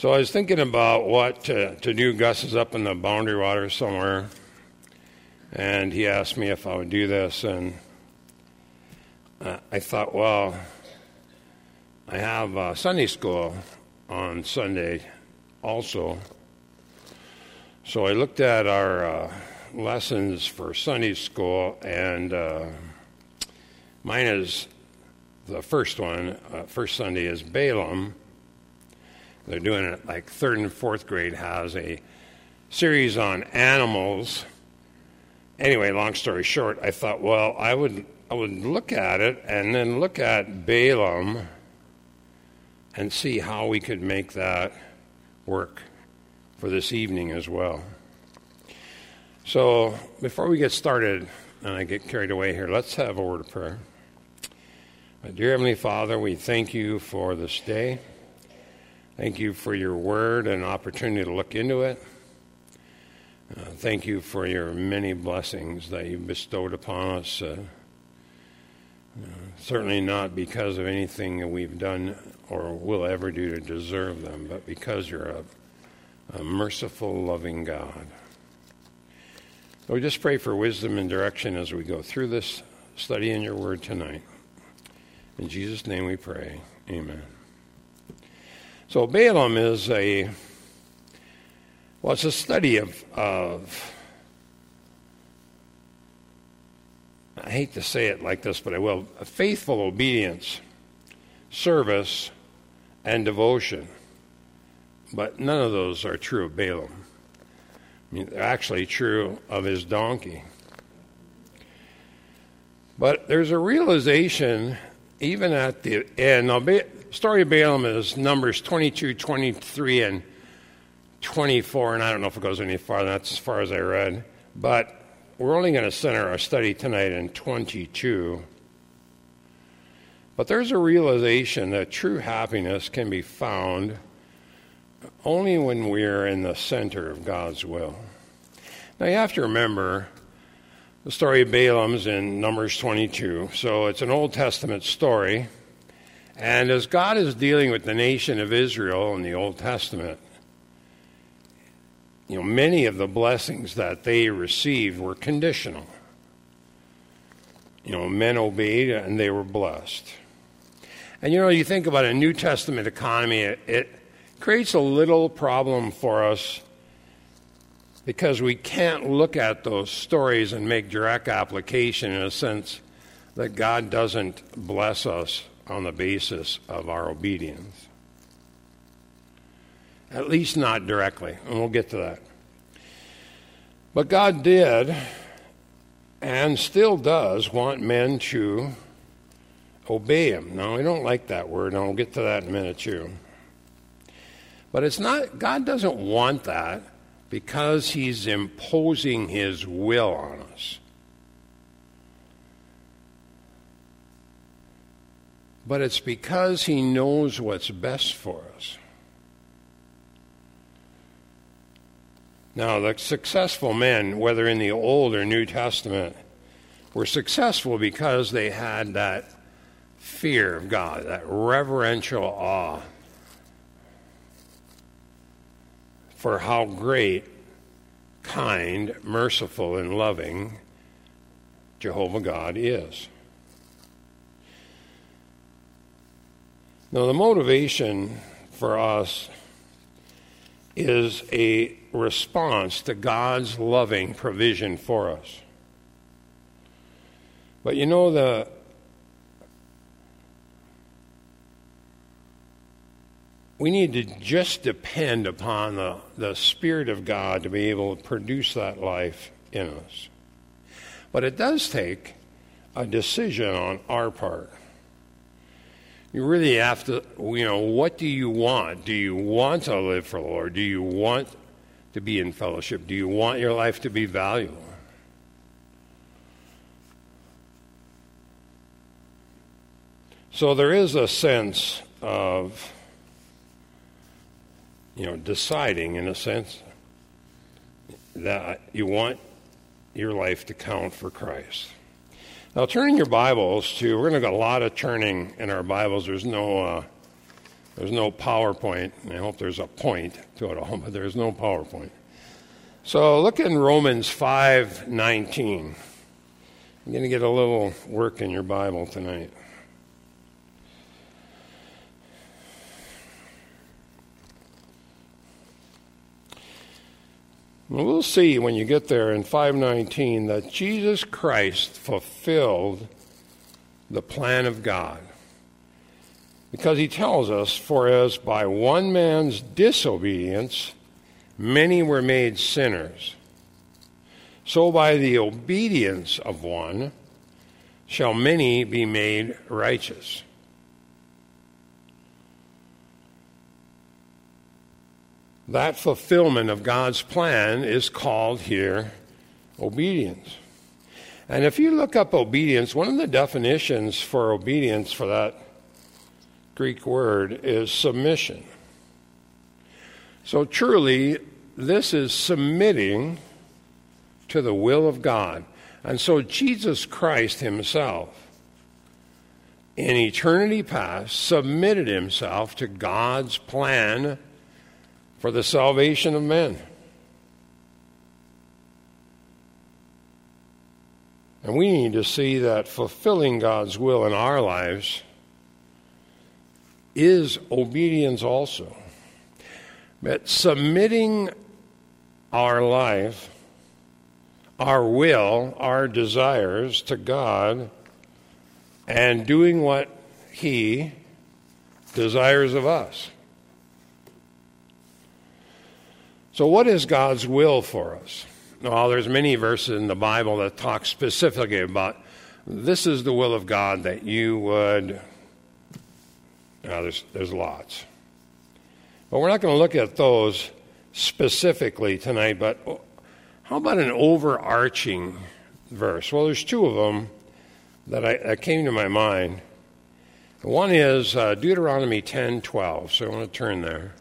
So I was thinking about what to, to do. Gus is up in the boundary waters somewhere, and he asked me if I would do this, and uh, I thought, well, I have uh, Sunday school on Sunday also. So I looked at our uh, lessons for Sunday school, and uh, mine is the first one. Uh, first Sunday is Balaam. They're doing it like third and fourth grade has a series on animals. Anyway, long story short, I thought, well, I would I would look at it and then look at Balaam and see how we could make that work for this evening as well. So, before we get started and I get carried away here, let's have a word of prayer. Dear Heavenly Father, we thank you for this day. Thank you for your word and opportunity to look into it. Uh, thank you for your many blessings that you've bestowed upon us. Uh, uh, certainly not because of anything that we've done or will ever do to deserve them, but because you're a a merciful, loving God. So we just pray for wisdom and direction as we go through this study in your word tonight. In Jesus' name we pray. Amen. So Balaam is a well, a study of, of I hate to say it like this, but I will faithful obedience, service, and devotion. But none of those are true of Balaam. I mean, they're actually true of his donkey. But there's a realization, even at the end. Now, story of Balaam is Numbers 22, 23, and 24, and I don't know if it goes any farther. That's as far as I read. But we're only going to center our study tonight in 22. But there's a realization that true happiness can be found only when we're in the center of God's will. Now you have to remember the story of Balaam's in Numbers 22. So it's an Old Testament story. And as God is dealing with the nation of Israel in the Old Testament, you know, many of the blessings that they received were conditional. You know, men obeyed and they were blessed. And you know, you think about a New Testament economy, it, it creates a little problem for us because we can't look at those stories and make direct application in a sense that God doesn't bless us on the basis of our obedience. At least not directly, and we'll get to that. But God did and still does want men to obey Him. Now, I don't like that word, and I'll get to that in a minute, too. But it's not, God doesn't want that because He's imposing His will on us. But it's because He knows what's best for us. Now, the successful men, whether in the Old or New Testament, were successful because they had that fear of God, that reverential awe for how great, kind, merciful, and loving Jehovah God is. Now, the motivation for us is a response to God's loving provision for us. But you know, the we need to just depend upon the, the Spirit of God to be able to produce that life in us. But it does take a decision on our part. You really have to, you know, what do you want? Do you want to live for the Lord? Do you want to be in fellowship? Do you want your life to be valuable? So there is a sense of you know, deciding in a sense that you want your life to count for Christ. Now, turning your Bibles to, we're going to get a lot of turning in our Bibles. There's no, uh, There's no PowerPoint. I hope there's a point to it all, but there's no PowerPoint. So look in Romans 5:19. You're going to get a little work in your Bible tonight. We'll see when you get there in 519 that Jesus Christ fulfilled the plan of God. Because he tells us, For as by one man's disobedience many were made sinners, so by the obedience of one shall many be made righteous. That fulfillment of God's plan is called here obedience. And if you look up obedience, one of the definitions for obedience for that Greek word is submission. So truly, this is submitting to the will of God. And so Jesus Christ himself, in eternity past, submitted himself to God's plan for the salvation of men. And we need to see that fulfilling God's will in our lives is obedience also. But submitting our life, our will, our desires to God, and doing what He desires of us. So, what is God's will for us? Well, there's many verses in the Bible that talk specifically about this is the will of God that you would. Now, there's, there's lots. But we're not going to look at those specifically tonight, but how about an overarching verse? Well, there's two of them that, I, that came to my mind. One is uh, Deuteronomy 10 12, so I want to turn there.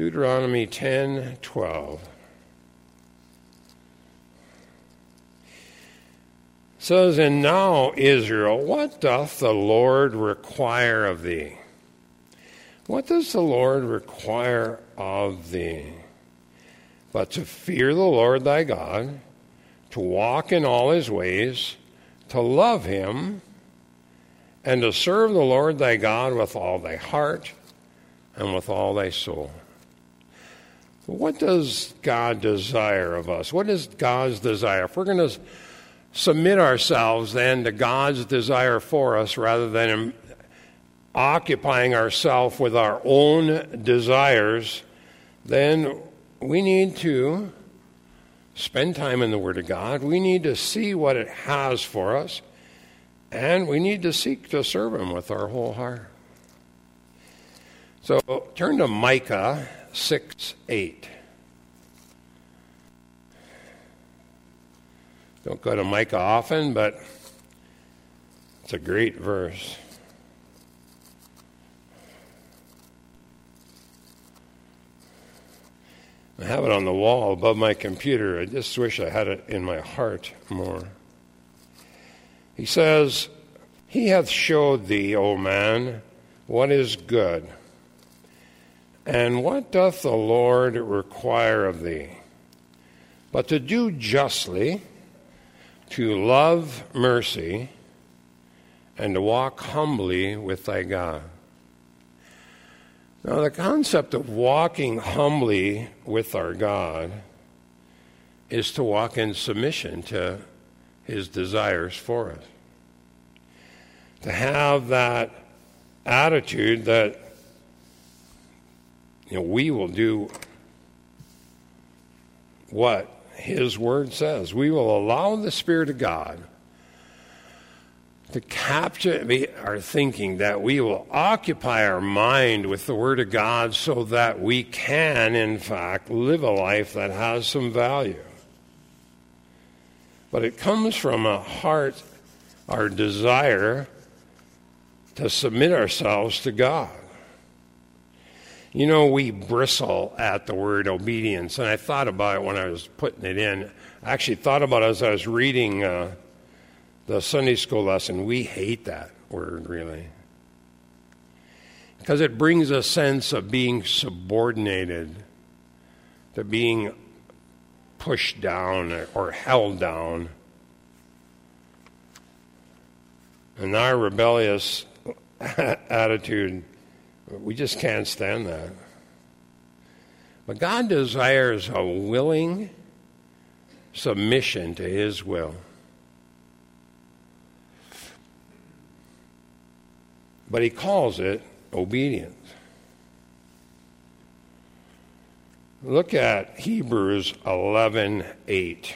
Deuteronomy 10 12. says, And now, Israel, what doth the Lord require of thee? What does the Lord require of thee? But to fear the Lord thy God, to walk in all his ways, to love him, and to serve the Lord thy God with all thy heart and with all thy soul. What does God desire of us? What is God's desire? If we're going to submit ourselves then to God's desire for us rather than occupying ourselves with our own desires, then we need to spend time in the Word of God. We need to see what it has for us, and we need to seek to serve Him with our whole heart. So turn to Micah 6 8. Don't go to Micah often, but it's a great verse. I have it on the wall above my computer. I just wish I had it in my heart more. He says, He hath showed thee, O man, what is good and what doth the Lord require of thee? But to do justly, to love mercy, and to walk humbly with thy God. Now, the concept of walking humbly with our God is to walk in submission to his desires for us. To have that attitude that you know, we will do what His Word says. We will allow the Spirit of God to capture our thinking, that we will occupy our mind with the Word of God so that we can, in fact, live a life that has some value. But it comes from a heart, our desire to submit ourselves to God. You know, we bristle at the word obedience, and I thought about it when I was putting it in. I actually thought about it as I was reading uh, the Sunday school lesson. We hate that word, really. Because it brings a sense of being subordinated, to being pushed down or held down. And our rebellious attitude, we just can't stand that. But God desires a willing submission to His will. But He calls it obedience. Look at Hebrews 11 8.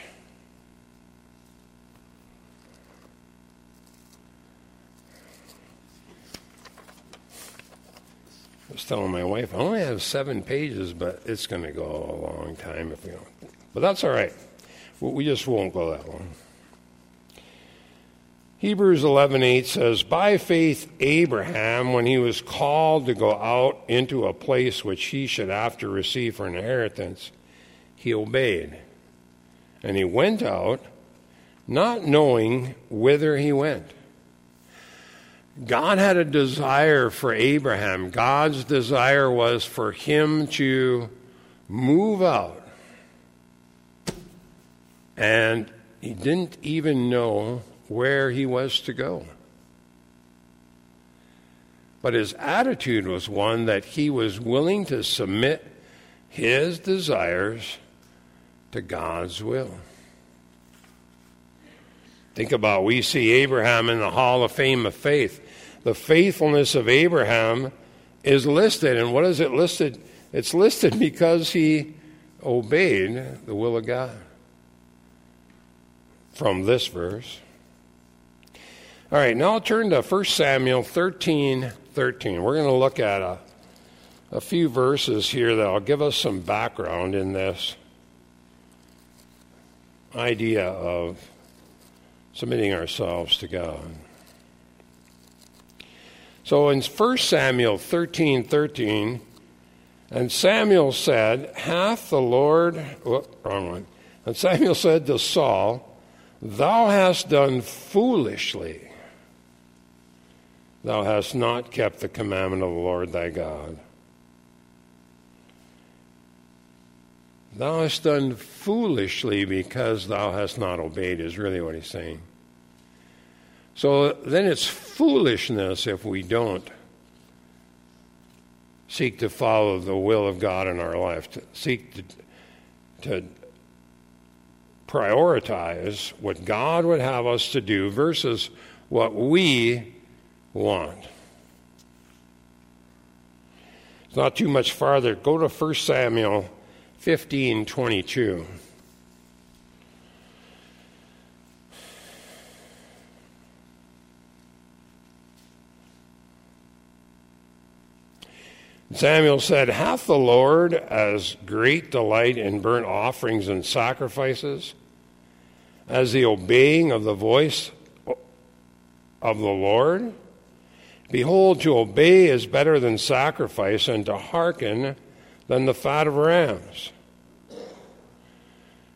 Was telling my wife, I only have seven pages, but it's going to go a long time if we don't. But that's all right. We just won't go that long. Hebrews 11:8 says, "By faith Abraham, when he was called to go out into a place which he should after receive for an inheritance, he obeyed. And he went out, not knowing whither he went." God had a desire for Abraham. God's desire was for him to move out. And he didn't even know where he was to go. But his attitude was one that he was willing to submit his desires to God's will. Think about we see Abraham in the Hall of Fame of Faith. The faithfulness of Abraham is listed, and what is it listed? It's listed because he obeyed the will of God. From this verse. All right, now I'll turn to 1 Samuel 13 13. We're going to look at a, a few verses here that will give us some background in this idea of submitting ourselves to God. So in 1 Samuel 13 13, and Samuel said, Hath the Lord, whoop, wrong one. And Samuel said to Saul, Thou hast done foolishly Thou hast not kept the commandment of the Lord thy God. Thou hast done foolishly because thou hast not obeyed, is really what he's saying. So then it's foolishness if we don't seek to follow the will of God in our life, to seek to, to prioritize what God would have us to do versus what we want. It's not too much farther. Go to 1 Samuel 15 22. Samuel said, Hath the Lord as great delight in burnt offerings and sacrifices as the obeying of the voice of the Lord? Behold, to obey is better than sacrifice, and to hearken than the fat of rams.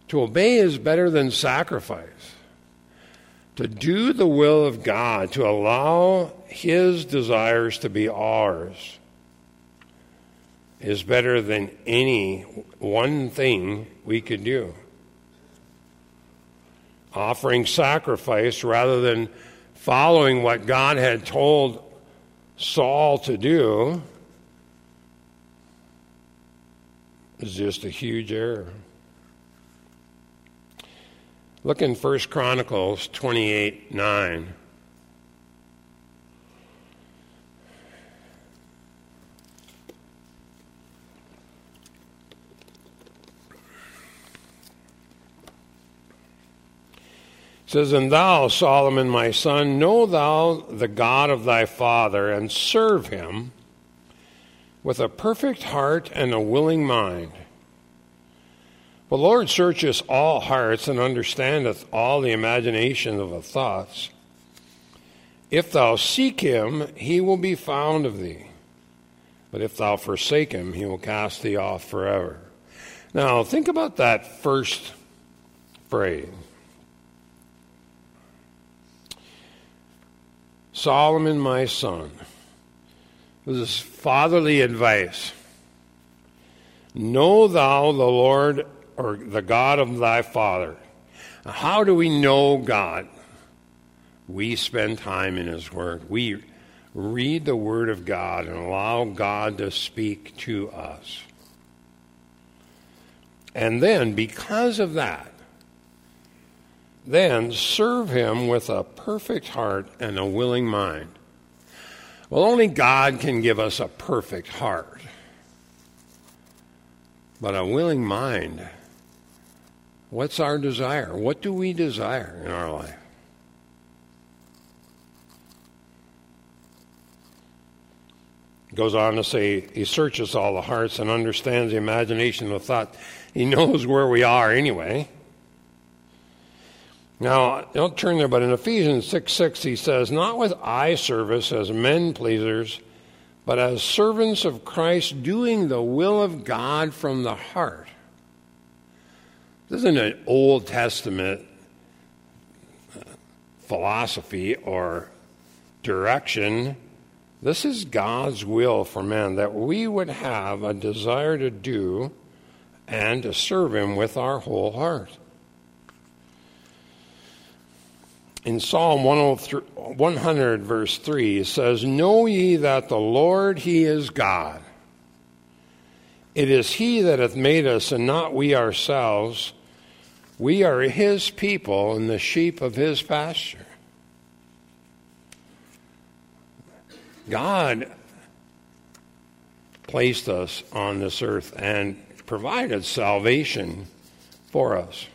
To obey is better than sacrifice. To do the will of God, to allow His desires to be ours, is better than any one thing we could do. Offering sacrifice rather than following what God had told Saul to do is just a huge error. Look in 1 Chronicles 28 9. Says, And thou, Solomon, my son, know thou the God of thy father, and serve him with a perfect heart and a willing mind. The Lord searcheth all hearts and understandeth all the imagination of the thoughts. If thou seek him, he will be found of thee. But if thou forsake him, he will cast thee off forever. Now, think about that first phrase. Solomon, my son, this is fatherly advice. Know thou the Lord or the God of thy father. How do we know God? We spend time in His Word. We read the Word of God and allow God to speak to us. And then, because of that, then serve Him with a perfect heart and a willing mind. Well, only God can give us a perfect heart, but a willing mind. What's our desire? What do we desire in our life? goes on to say he searches all the hearts and understands the imagination of thought. He knows where we are anyway. Now, don't turn there, but in Ephesians 6 6, he says, Not with eye service as men pleasers, but as servants of Christ, doing the will of God from the heart. This isn't an Old Testament uh, philosophy or direction. This is God's will for man that we would have a desire to do and to serve Him with our whole heart. In Psalm 100, verse 3, it says, Know ye that the Lord, He is God. It is He that hath made us, and not we ourselves. We are His people and the sheep of His pasture. God placed us on this earth and provided salvation for us.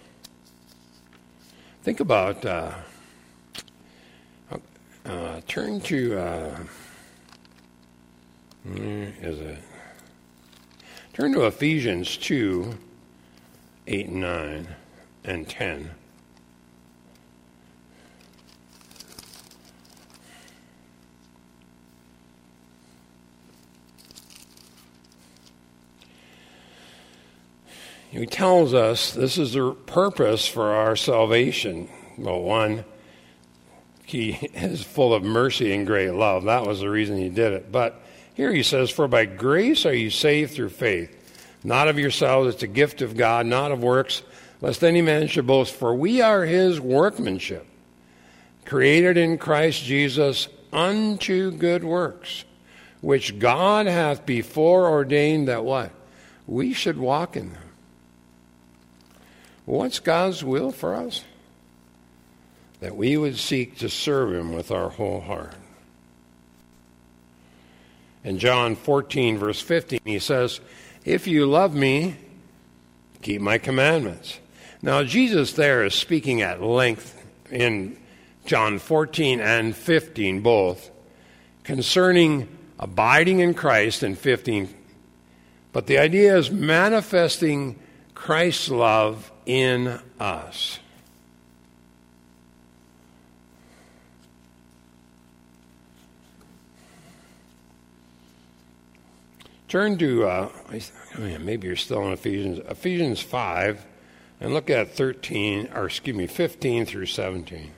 Think about, uh, uh, turn to, uh, is it? Turn to Ephesians 2 8 and 9 and 10. He tells us this is the purpose for our salvation. Well, one, he is full of mercy and great love. That was the reason he did it. But here he says, For by grace are you saved through faith, not of yourselves, it's a gift of God, not of works, lest any man should boast. For we are his workmanship, created in Christ Jesus unto good works, which God hath before ordained that what? We should walk in them. What's God's will for us? That we would seek to serve Him with our whole heart. In John 14, verse 15, he says, If you love me, keep my commandments. Now, Jesus there is speaking at length in John 14 and 15, both, concerning abiding in Christ in 15. But the idea is manifesting Christ's love in us. Turn to, uh, maybe you're still in Ephesians, Ephesians 5, and look at 13, or excuse me, 15 through 17. It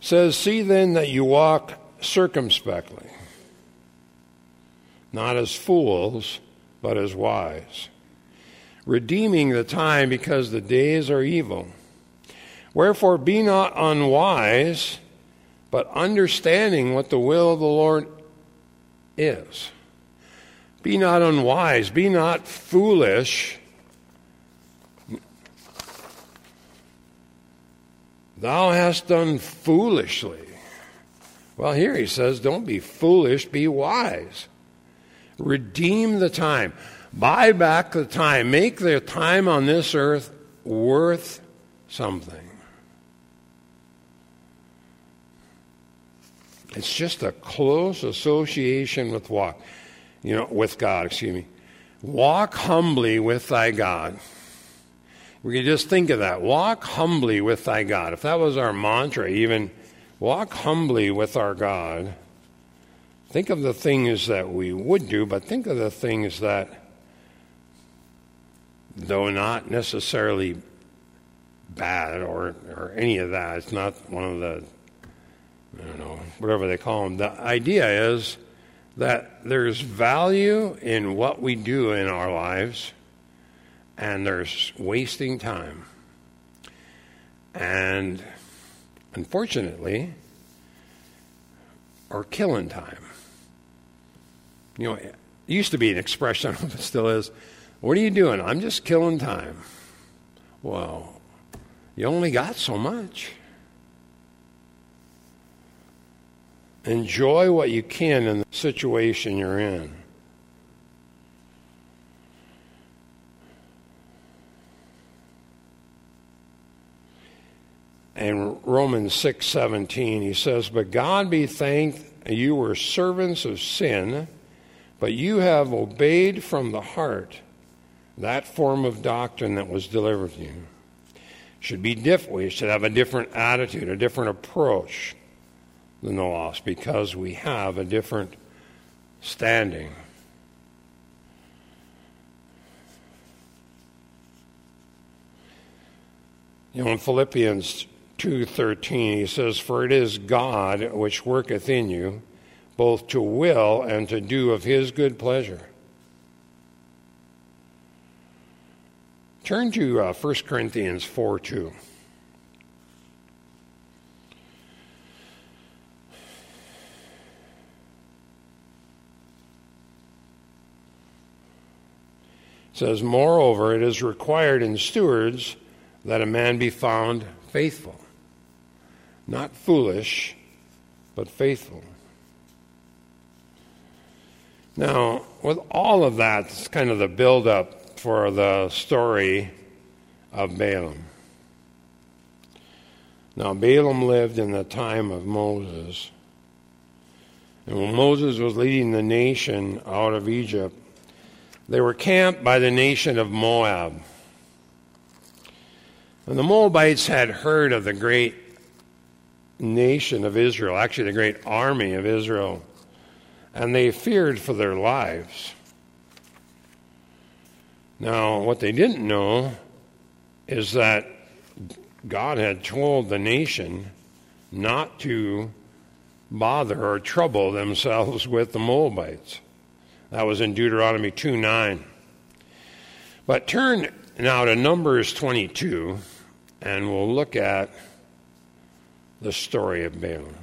says, See then that you walk circumspectly, not as fools but as wise, redeeming the time because the days are evil. Wherefore, be not unwise, but understanding what the will of the Lord is. Be not unwise, be not foolish. Thou hast done foolishly. Well, here he says, don't be foolish, be wise. Redeem the time. Buy back the time. Make the time on this earth worth something. It's just a close association with walk, you know, with God, excuse me. Walk humbly with thy God. We can just think of that. Walk humbly with thy God. If that was our mantra, even walk humbly with our God. Think of the things that we would do, but think of the things that, though not necessarily bad or, or any of that, it's not one of the, Don't know, whatever they call them. The idea is that there's value in what we do in our lives, and there's wasting time. And unfortunately, or killing time. You know, it used to be an expression, it still is. What are you doing? I'm just killing time. Well, you only got so much. Enjoy what you can in the situation you're in. In Romans 6:17 he says, "But God be thanked you were servants of sin, but you have obeyed from the heart that form of doctrine that was delivered to you." Should be different. We should have a different attitude, a different approach than the lost because we have a different standing. You know, in Philippians 2:13 he says for it is God which worketh in you both to will and to do of his good pleasure. Turn to uh, 1 Corinthians 4 2. Says, Moreover, it is required in stewards that a man be found faithful. Not foolish, but faithful. Now, with all of that, it's kind of the build up for the story of Balaam. Now, Balaam lived in the time of Moses. And when Moses was leading the nation out of Egypt, they were camped by the nation of Moab. And the Moabites had heard of the great nation of Israel, actually, the great army of Israel, and they feared for their lives. Now, what they didn't know is that God had told the nation not to bother or trouble themselves with the Moabites. That was in Deuteronomy 2 9. But turn now to Numbers 22, and we'll look at the story of Balaam.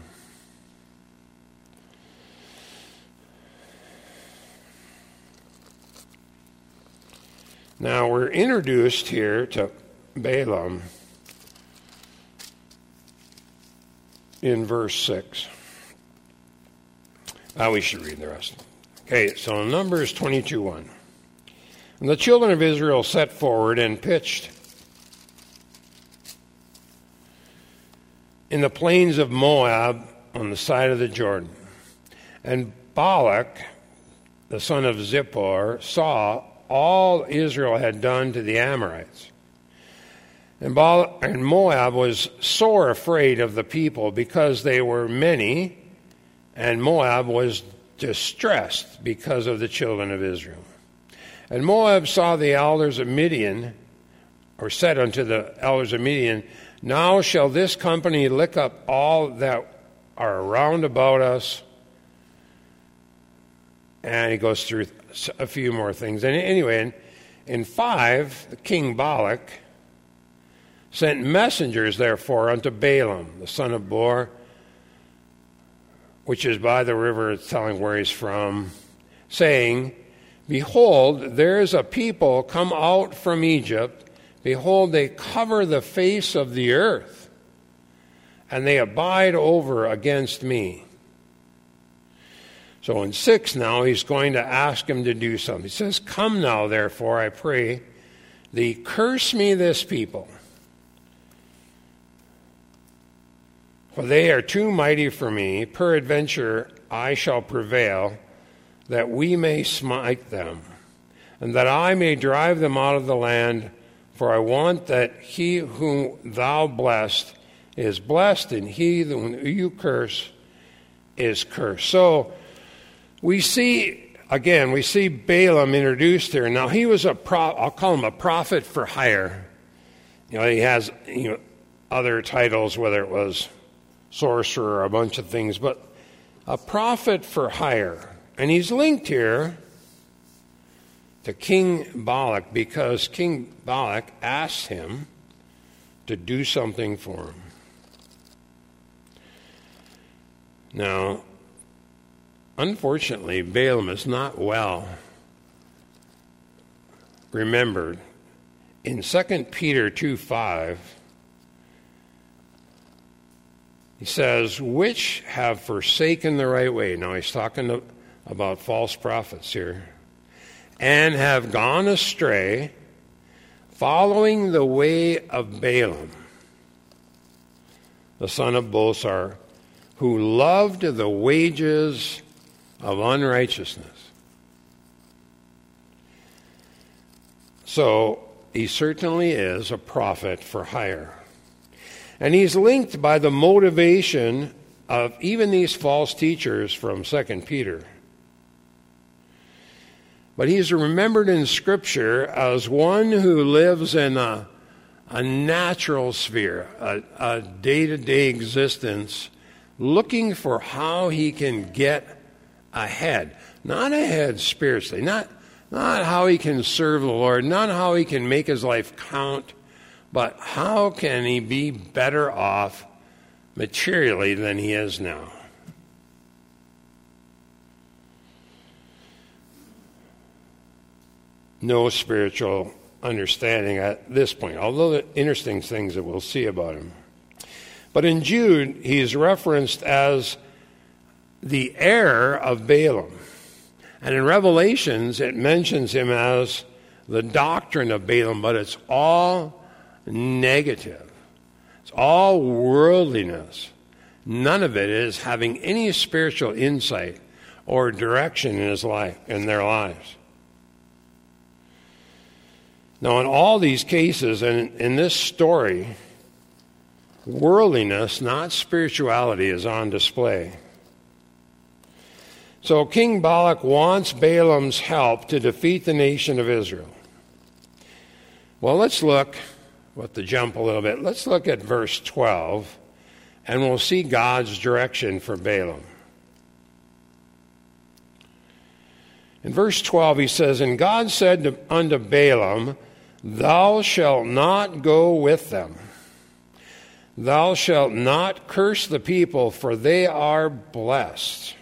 Now we're introduced here to Balaam in verse 6. Now we should read the rest. Okay, so Numbers 22 1. And the children of Israel set forward and pitched in the plains of Moab on the side of the Jordan. And Balak, the son of Zippor, saw all Israel had done to the Amorites. And, Baal- and Moab was sore afraid of the people because they were many, and Moab was distressed because of the children of Israel. And Moab saw the elders of Midian, or said unto the elders of Midian, Now shall this company lick up all that are round about us. And he goes through a few more things. And anyway, in, in 5, King Balak sent messengers, therefore, unto Balaam, the son of Beor, which is by the river, telling where he's from, saying, Behold, there is a people come out from Egypt. Behold, they cover the face of the earth, and they abide over against me. So in 6 now, he's going to ask him to do something. He says, Come now, therefore, I pray thee, curse me this people For they are too mighty for me. Peradventure I shall prevail, that we may smite them, and that I may drive them out of the land. For I want that he whom thou blessed is blessed, and he whom you curse is cursed. So we see, again, we see Balaam introduced here. Now, he was a pro, I'll call him a prophet for hire. You know, he has you know, other titles, whether it was sorcerer a bunch of things, but a prophet for hire. And he's linked here to King Balak because King Balak asked him to do something for him. Now, unfortunately, Balaam is not well remembered. In 2 Peter 2 5, he says, Which have forsaken the right way. Now, he's talking to, about false prophets here and have gone astray, following the way of Balaam, the son of Bosor, who loved the wages of unrighteousness. So, he certainly is a prophet for hire. And he's linked by the motivation of even these false teachers from 2 Peter. But he's remembered in Scripture as one who lives in a, a natural sphere, a day to day existence, looking for how he can get ahead. Not ahead spiritually, not, not how he can serve the Lord, not how he can make his life count, but how can he be better off materially than he is now. no spiritual understanding at this point, although the interesting things that we'll see about him. But in Jude, he's referenced as the heir of Balaam. And in Revelations, it mentions him as the doctrine of Balaam, but it's all negative. It's all worldliness. None of it is having any spiritual insight or direction in his life in their lives. Now, in all these cases, and in this story, worldliness, not spirituality, is on display. So, King Balak wants Balaam's help to defeat the nation of Israel. Well, let's look, with the jump a little bit, let's look at verse 12, and we'll see God's direction for Balaam. In verse 12, he says, And God said to, unto Balaam, Thou shalt not go with them. Thou shalt not curse the people, for they are blessed.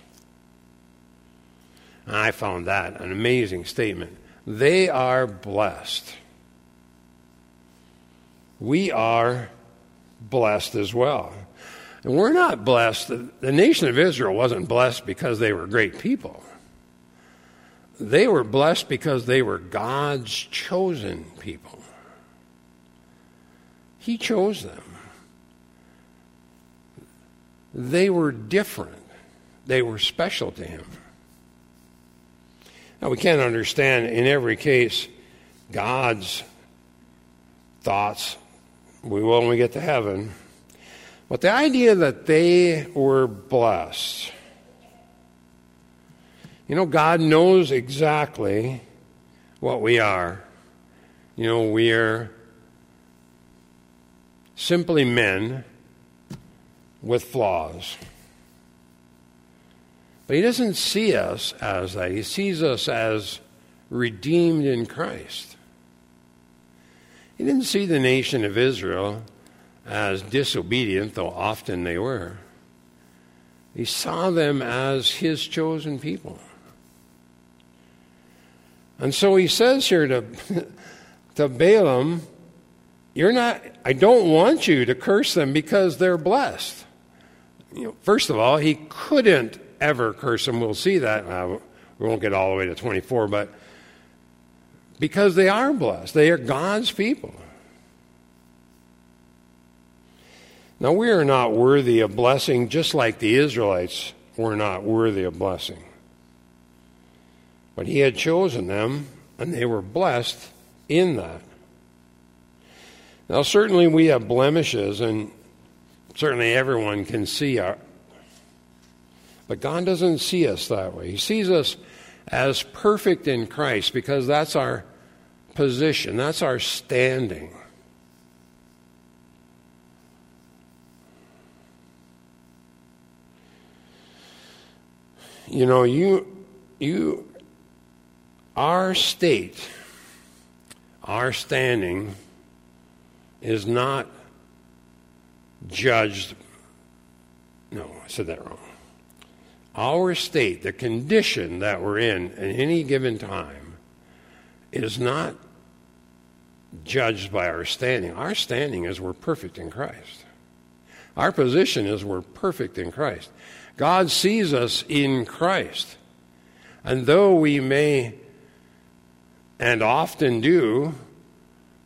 I found that an amazing statement. They are blessed. We are blessed as well. And we're not blessed. The nation of Israel wasn't blessed because they were great people they were blessed because they were God's chosen people. He chose them. They were different, they were special to Him. Now, we can't understand in every case God's thoughts. We will when we get to heaven. But the idea that they were blessed you know, God knows exactly what we are. You know, we are simply men with flaws. But He doesn't see us as that, He sees us as redeemed in Christ. He didn't see the nation of Israel as disobedient, though often they were. He saw them as His chosen people. And so he says here to, to Balaam, You're not, I don't want you to curse them because they're blessed. You know, first of all, he couldn't ever curse them. We'll see that. Uh, we won't get all the way to 24, but because they are blessed, they are God's people. Now, we are not worthy of blessing, just like the Israelites were not worthy of blessing. But he had chosen them, and they were blessed in that. Now, certainly we have blemishes, and Certainly, everyone can see our. But God doesn't see us that way. He sees us as perfect in Christ because that's our position, that's our standing. You know, you, you, our state, our standing is not judged. No, I said that wrong. Our state, the condition that we're in at any given time, is not judged by our standing. Our standing is we're perfect in Christ. Our position is we're perfect in Christ. God sees us in Christ. And though we may, and often do,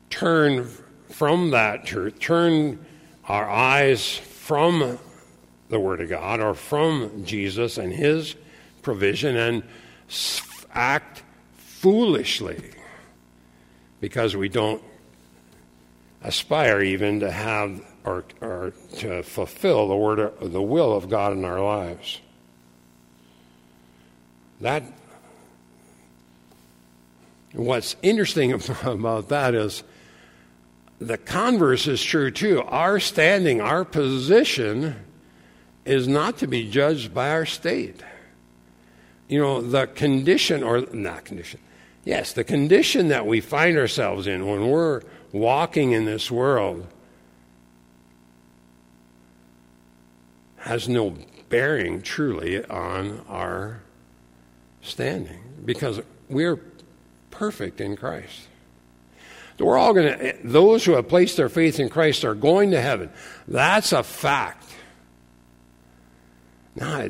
turn from that truth, turn our eyes from the Word of God or from Jesus and His provision and act foolishly because we don't aspire even to have or, or to fulfill the word of, the will of God in our lives. That what's interesting about that is the converse is true too. Our standing, our position is not to be judged by our state. You know, the condition, or not condition, yes, the condition that we find ourselves in when we're walking in this world has no bearing truly on our standing because we're perfect in Christ. We're all going to, those who have placed their faith in Christ are going to heaven. That's a fact. Now,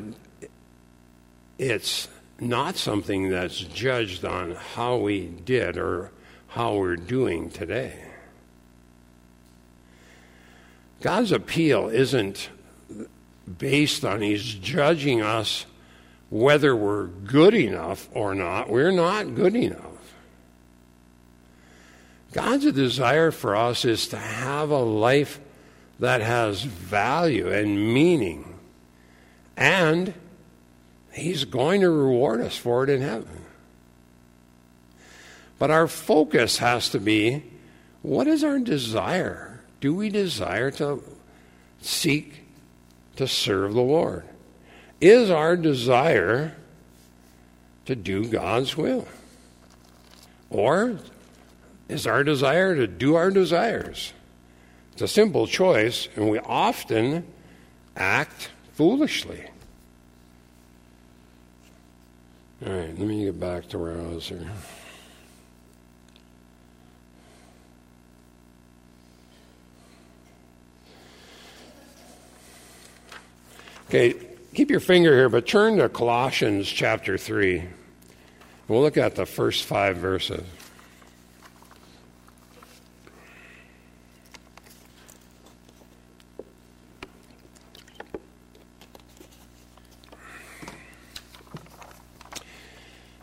it's not something that's judged on how we did or how we're doing today. God's appeal isn't based on He's judging us whether we're good enough or not. We're not good enough. God's desire for us is to have a life that has value and meaning. And He's going to reward us for it in heaven. But our focus has to be what is our desire? Do we desire to seek to serve the Lord? Is our desire to do God's will? Or is our desire to do our desires? It's a simple choice, and we often act foolishly. All right, let me get back to where I was here. Okay, keep your finger here, but turn to Colossians chapter 3. We'll look at the first five verses.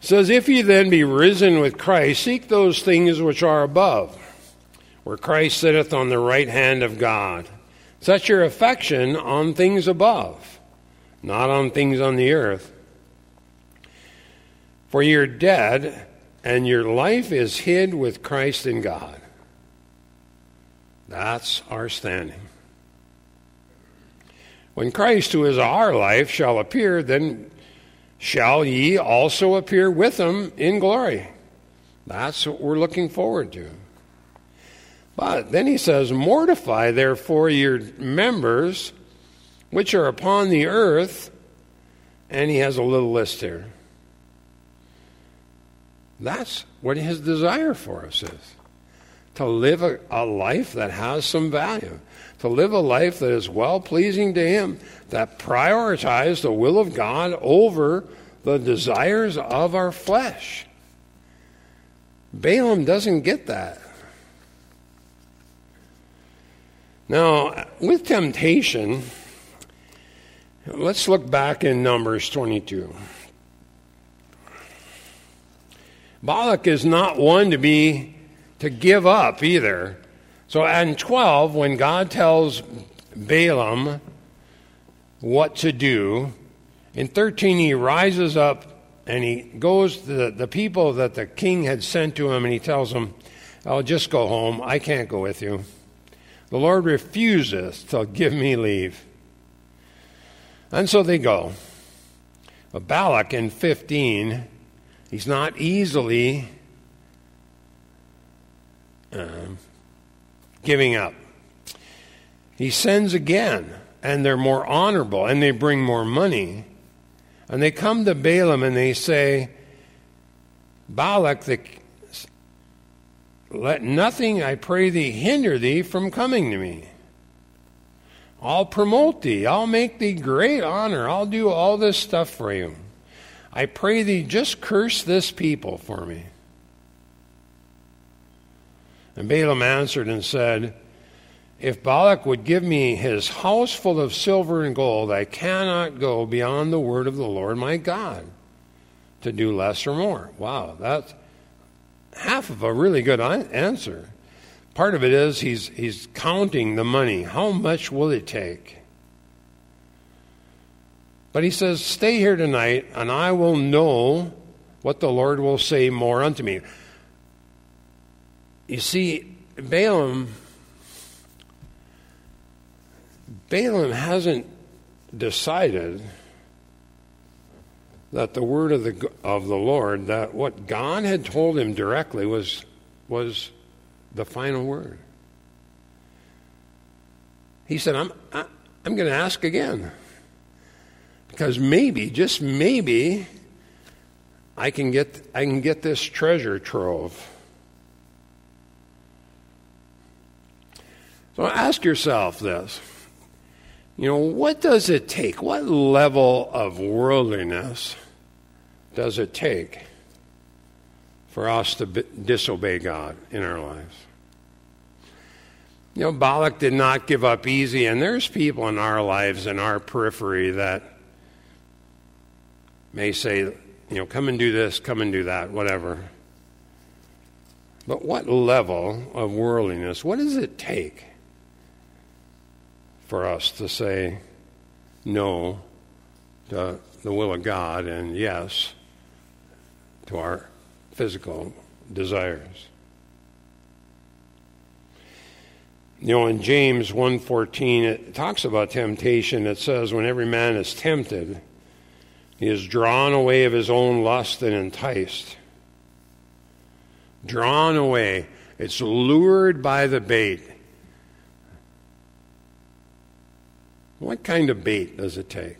Says, If ye then be risen with Christ, seek those things which are above, where Christ sitteth on the right hand of God. Set your affection on things above not on things on the earth. For you're dead, and your life is hid with Christ in God. That's our standing. When Christ, who is our life, shall appear, then shall ye also appear with him in glory. That's what we're looking forward to. But then he says, Mortify therefore your members which are upon the earth, and he has a little list here. That's what his desire for us is to live a, a, life that has some value, to live a life that is well pleasing to him, that prioritizes the will of God over the desires of our flesh. Balaam doesn't get that. Now, with temptation, Let's look back in Numbers 22. Balak is not one to be to give up either. So in 12, when God tells Balaam what to do. In 13, he rises up and he goes to the, the people that the king had sent to him and he tells them, I'll just go home. I can't go with you. The Lord refuses to give me leave. And so they go. But Balak in 15, he's not easily um, giving up. He sends again, and they're more honorable, and they bring more money. And they come to Balaam and they say, Balak, the, let nothing, I pray thee, hinder thee from coming to me. I'll promote thee. I'll make thee great honor. I'll do all this stuff for you. I pray thee, just curse this people for me. And Balaam answered and said, If Balak would give me his house full of silver and gold, I cannot go beyond the word of the Lord my God to do less or more. Wow, that's half of a really good answer. Part of it is he's, he's counting the money. How much will it take? But he says, Stay here tonight, and I will know what the Lord will say more unto me. You see, Balaam, Balaam hasn't decided that the word of the of the Lord, that what God had told him directly was was the final word. He said, "I'm I, I'm going to ask again because maybe, just maybe, I can get I can get this treasure trove." So ask yourself this. You know, what does it take? What level of worldliness does it take for us to disobey God in our lives? You know, Balak did not give up easy, and there's people in our lives, in our periphery, that may say, you know, come and do this, come and do that, whatever. But what level of worldliness, what does it take for us to say no to the will of God and yes to our physical desires. You know, in James 1:14 it talks about temptation. It says when every man is tempted, he is drawn away of his own lust and enticed. Drawn away. It's lured by the bait. What kind of bait does it take?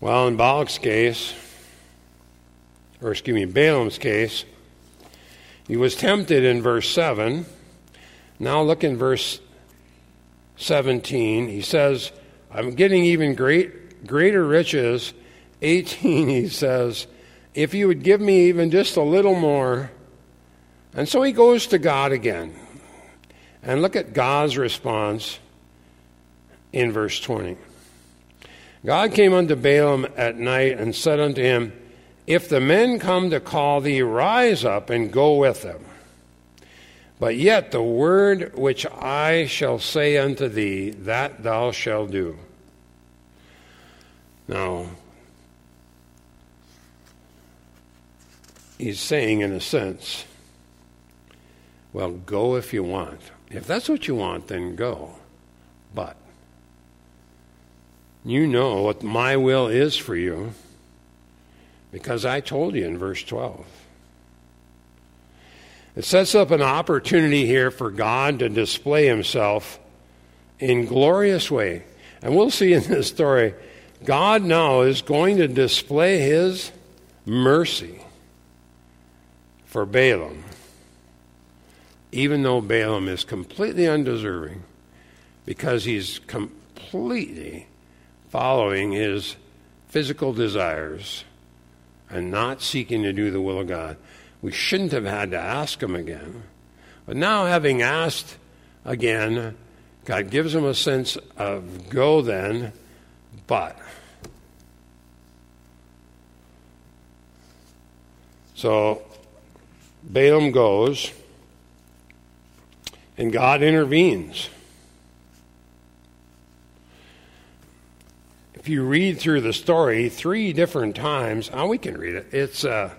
Well, in Balak's case, or excuse me, Balaam's case, he was tempted in verse 7. Now look in verse 17. He says, I'm getting even great, greater riches. 18, he says, if you would give me even just a little more. And so he goes to God again. And look at God's response in verse 20. God came unto Balaam at night and said unto him, If the men come to call thee, rise up and go with them. But yet the word which I shall say unto thee, that thou shalt do. Now, he's saying, in a sense, well, go if you want. If that's what you want, then go. But you know what my will is for you because I told you in verse 12. It sets up an opportunity here for God to display himself in glorious way. And we'll see in this story, God now is going to display his mercy for Balaam, even though Balaam is completely undeserving, because he's completely following his physical desires and not seeking to do the will of God. We shouldn't have had to ask him again. But now, having asked again, God gives him a sense of go then, but. So, Balaam goes, and God intervenes. If you read through the story three different times, oh, we can read it. It's uh,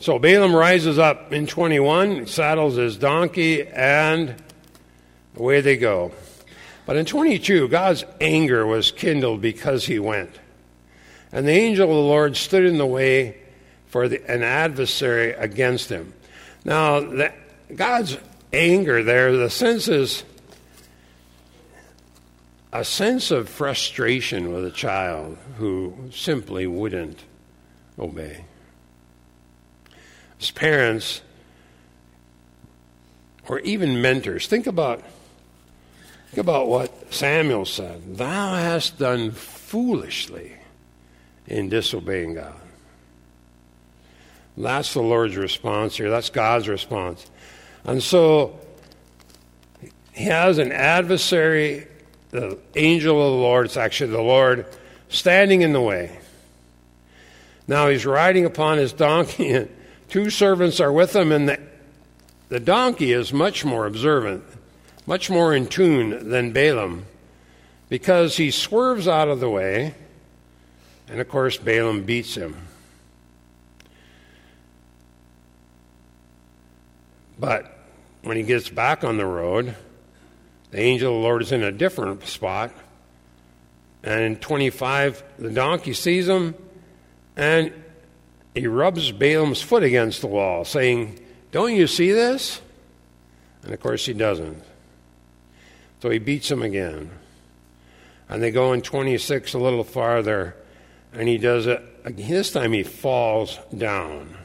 so Balaam rises up in 21, saddles his donkey, and away they go. But in 22, God's anger was kindled because he went. And the angel of the Lord stood in the way for the, an adversary against him. Now, the, God's anger there, the sense is a sense of frustration with a child who simply wouldn't obey. As parents, or even mentors, think about Think about what Samuel said Thou hast done foolishly in disobeying God. That's the Lord's response here. That's God's response. And so he has an adversary, the angel of the Lord, it's actually the Lord, standing in the way. Now he's riding upon his donkey, and two servants are with him, and the, the donkey is much more observant much more in tune than Balaam because he swerves out of the way, and of course, Balaam beats him. But when he gets back on the road, the angel of the Lord is in a different spot. And in 25, the donkey sees him and he rubs Balaam's foot against the wall, saying, Don't you see this? And of course, he doesn't. So he beats him again. And they go in 26 a little farther, and he does it. This time he falls down.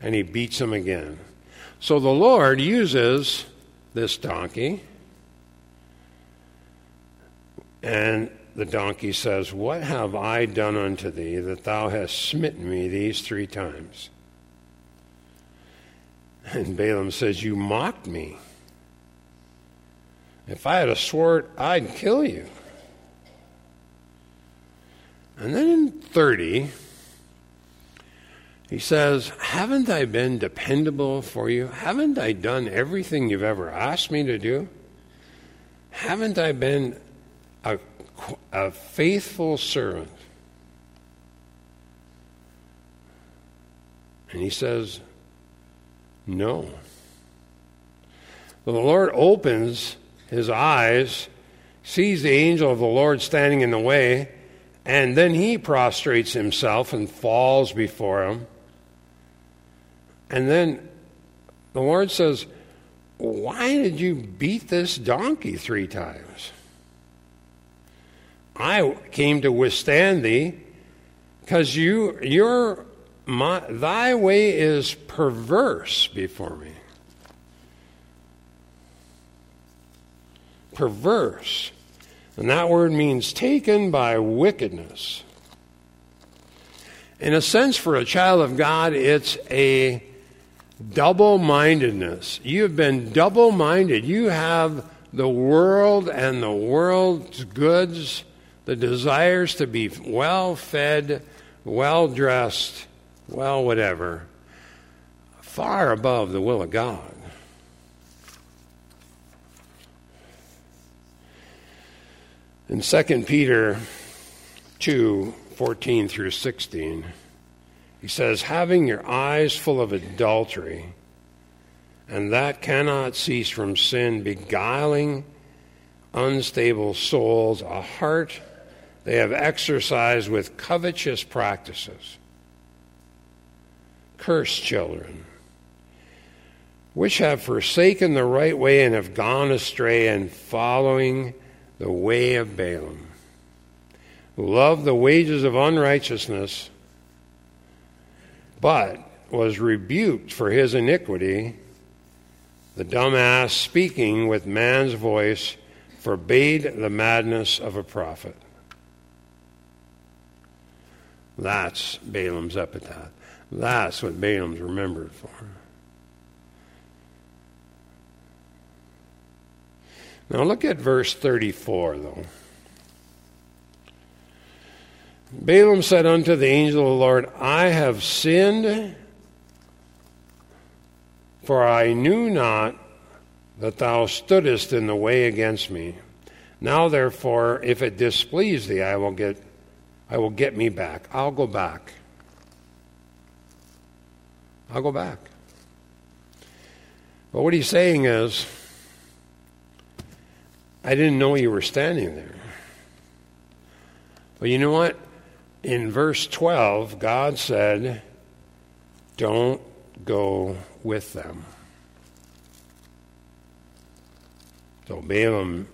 And he beats him again. So the Lord uses this donkey. And the donkey says, What have I done unto thee that thou hast smitten me these three times? And Balaam says, You mocked me. If I had a sword, I'd kill you. And then in 30, he says, Haven't I been dependable for you? Haven't I done everything you've ever asked me to do? Haven't I been a, a faithful servant? And he says, No. Well, the Lord opens his eyes, sees the angel of the Lord standing in the way, and then he prostrates himself and falls before him. And then the Lord says, Why did you beat this donkey three times? I came to withstand thee because you, your, my, thy way is perverse before me. perverse. And that word means taken by wickedness. In a sense, for a child of God, it's a double mindedness. You've been double minded. You have the world and the world's goods, the desires to be well fed, well dressed, well, whatever, far above the will of God. In 2 Peter 2 14 through 16, he says, Having your eyes full of adultery, and that cannot cease from sin, beguiling unstable souls, a heart they have exercised with covetous practices. Cursed children, which have forsaken the right way and have gone astray and following the way of Balaam, love the wages of unrighteousness, but was rebuked for his iniquity. The dumbass, speaking with man's voice, forbade the madness of a prophet. That's Balaam's epitaph. That's what Balaam's remembered for. Now look at verse 34, though. Balaam said unto the angel of the Lord, I have sinned, for I knew not that thou stoodest in the way against me. Now therefore, if it displease thee, I will get I will get me back. I'll go back. I'll go back. But what he's saying is, I didn't know you were standing there. But you know what? In verse 12, God said, Don't go with them. So Balaam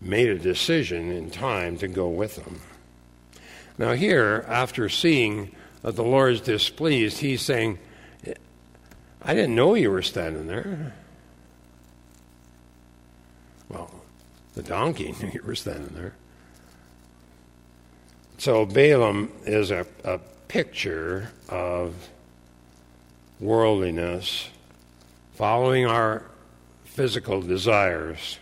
made a decision in time to go with them. Now, here, after seeing that the Lord is displeased, he's saying, I didn't know you were standing there. Well, the donkey knew you were standing there. So Balaam is a, a picture of worldliness, following our physical desires,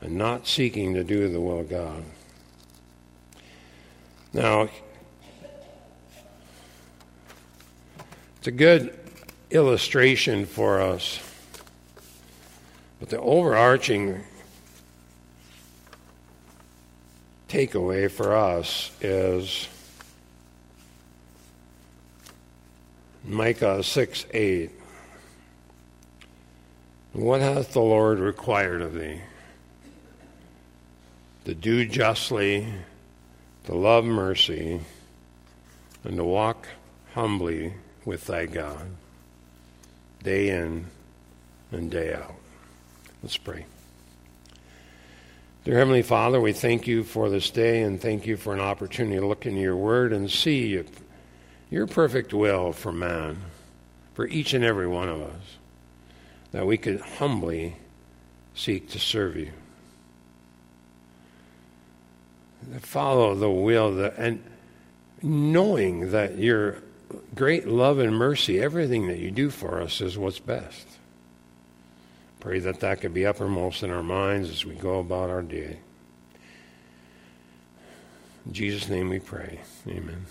and not seeking to do the will of God. Now, it's a good illustration for us, but the overarching takeaway for us is Micah 6 8. What hath the Lord required of thee? To do justly to love mercy, and to walk humbly with thy God, day in and day out. Let's pray. Dear Heavenly Father, we thank you for this day and thank you for an opportunity to look into your word and see your perfect will for man, for each and every one of us, that we could humbly seek to serve you follow the will the, and knowing that your great love and mercy, everything that you do for us is what's best. Pray that that could be uppermost in our minds as we go about our day. In Jesus' name we pray. Amen.